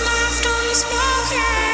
my story spoken.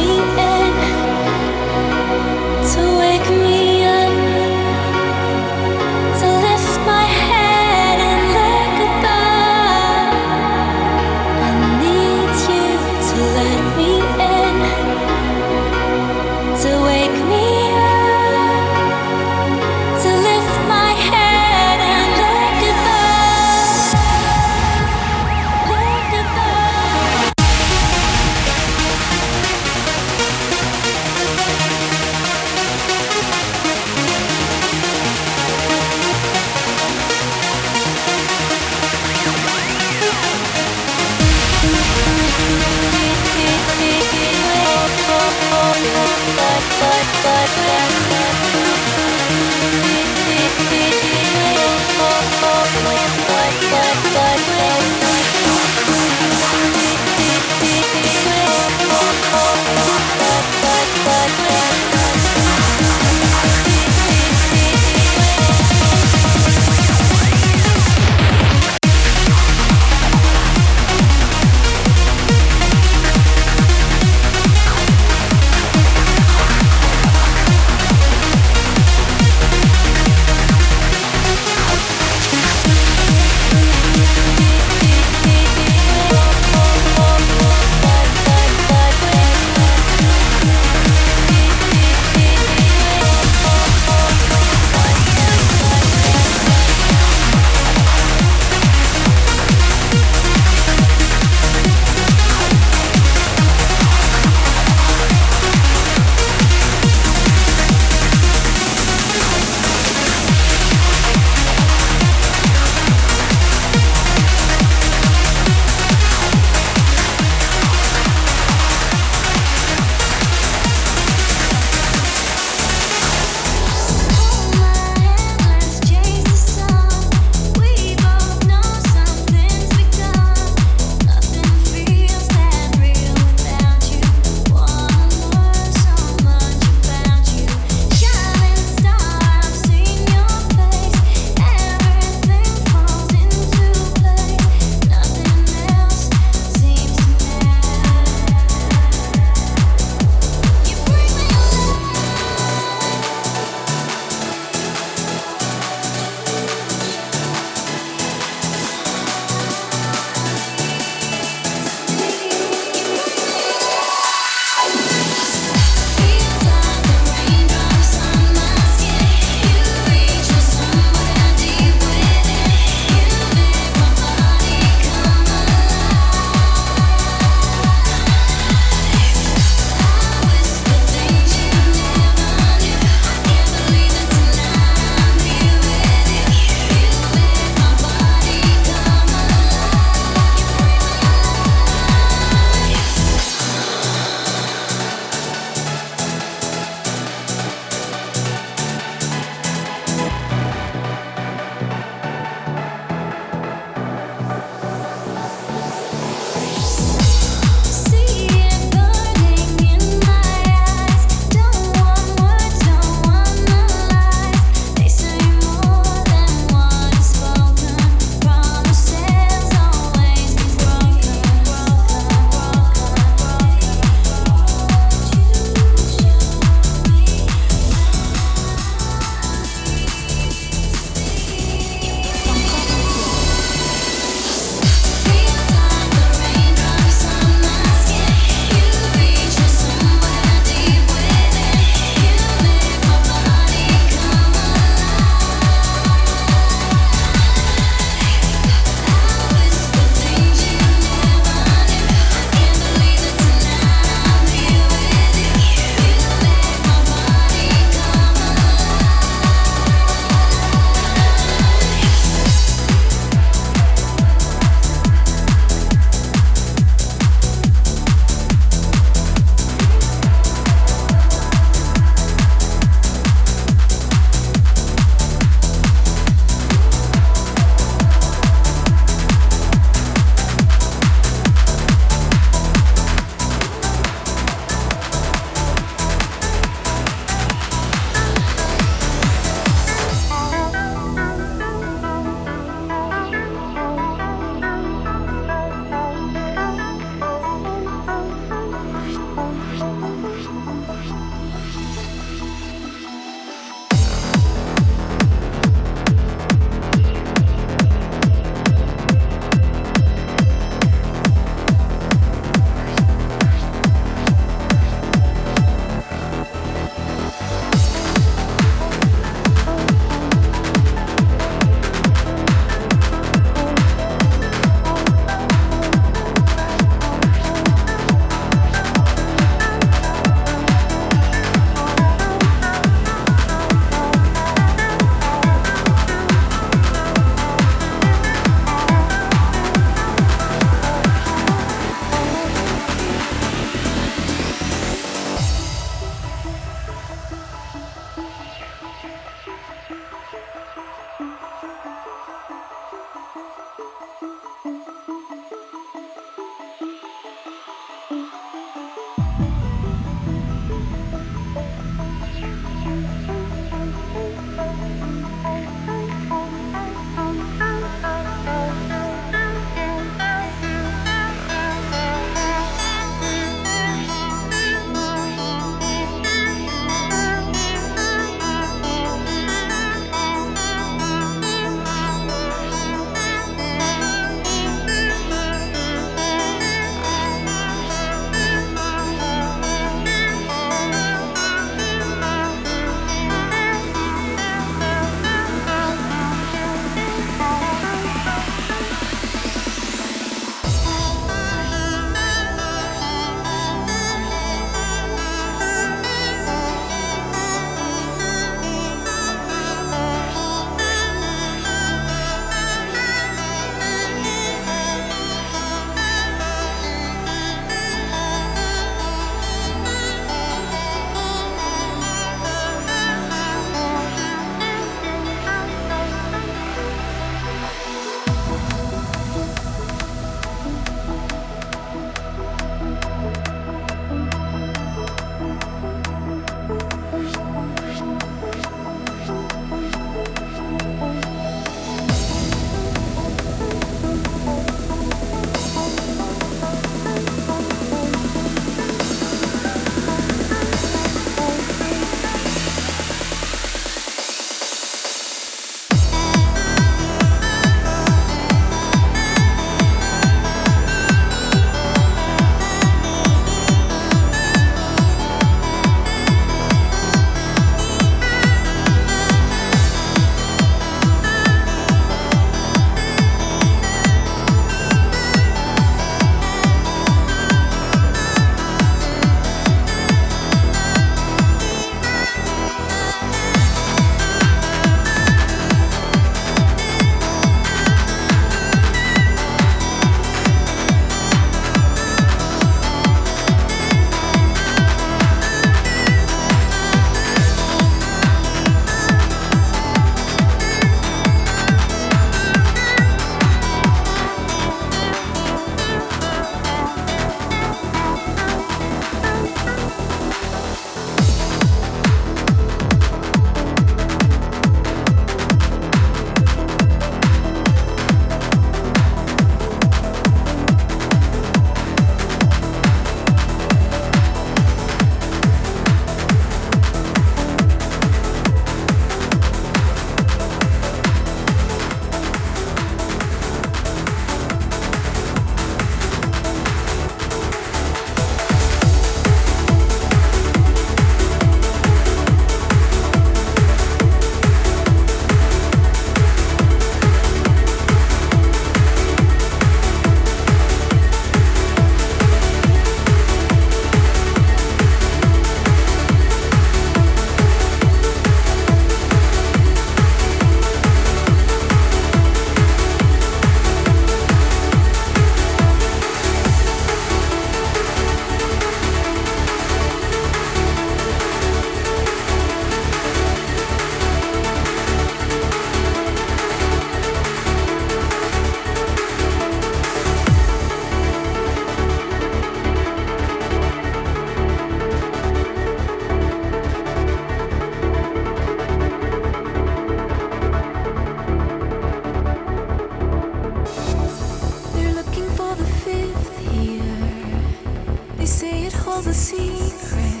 was a secret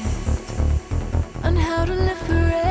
on how to live forever.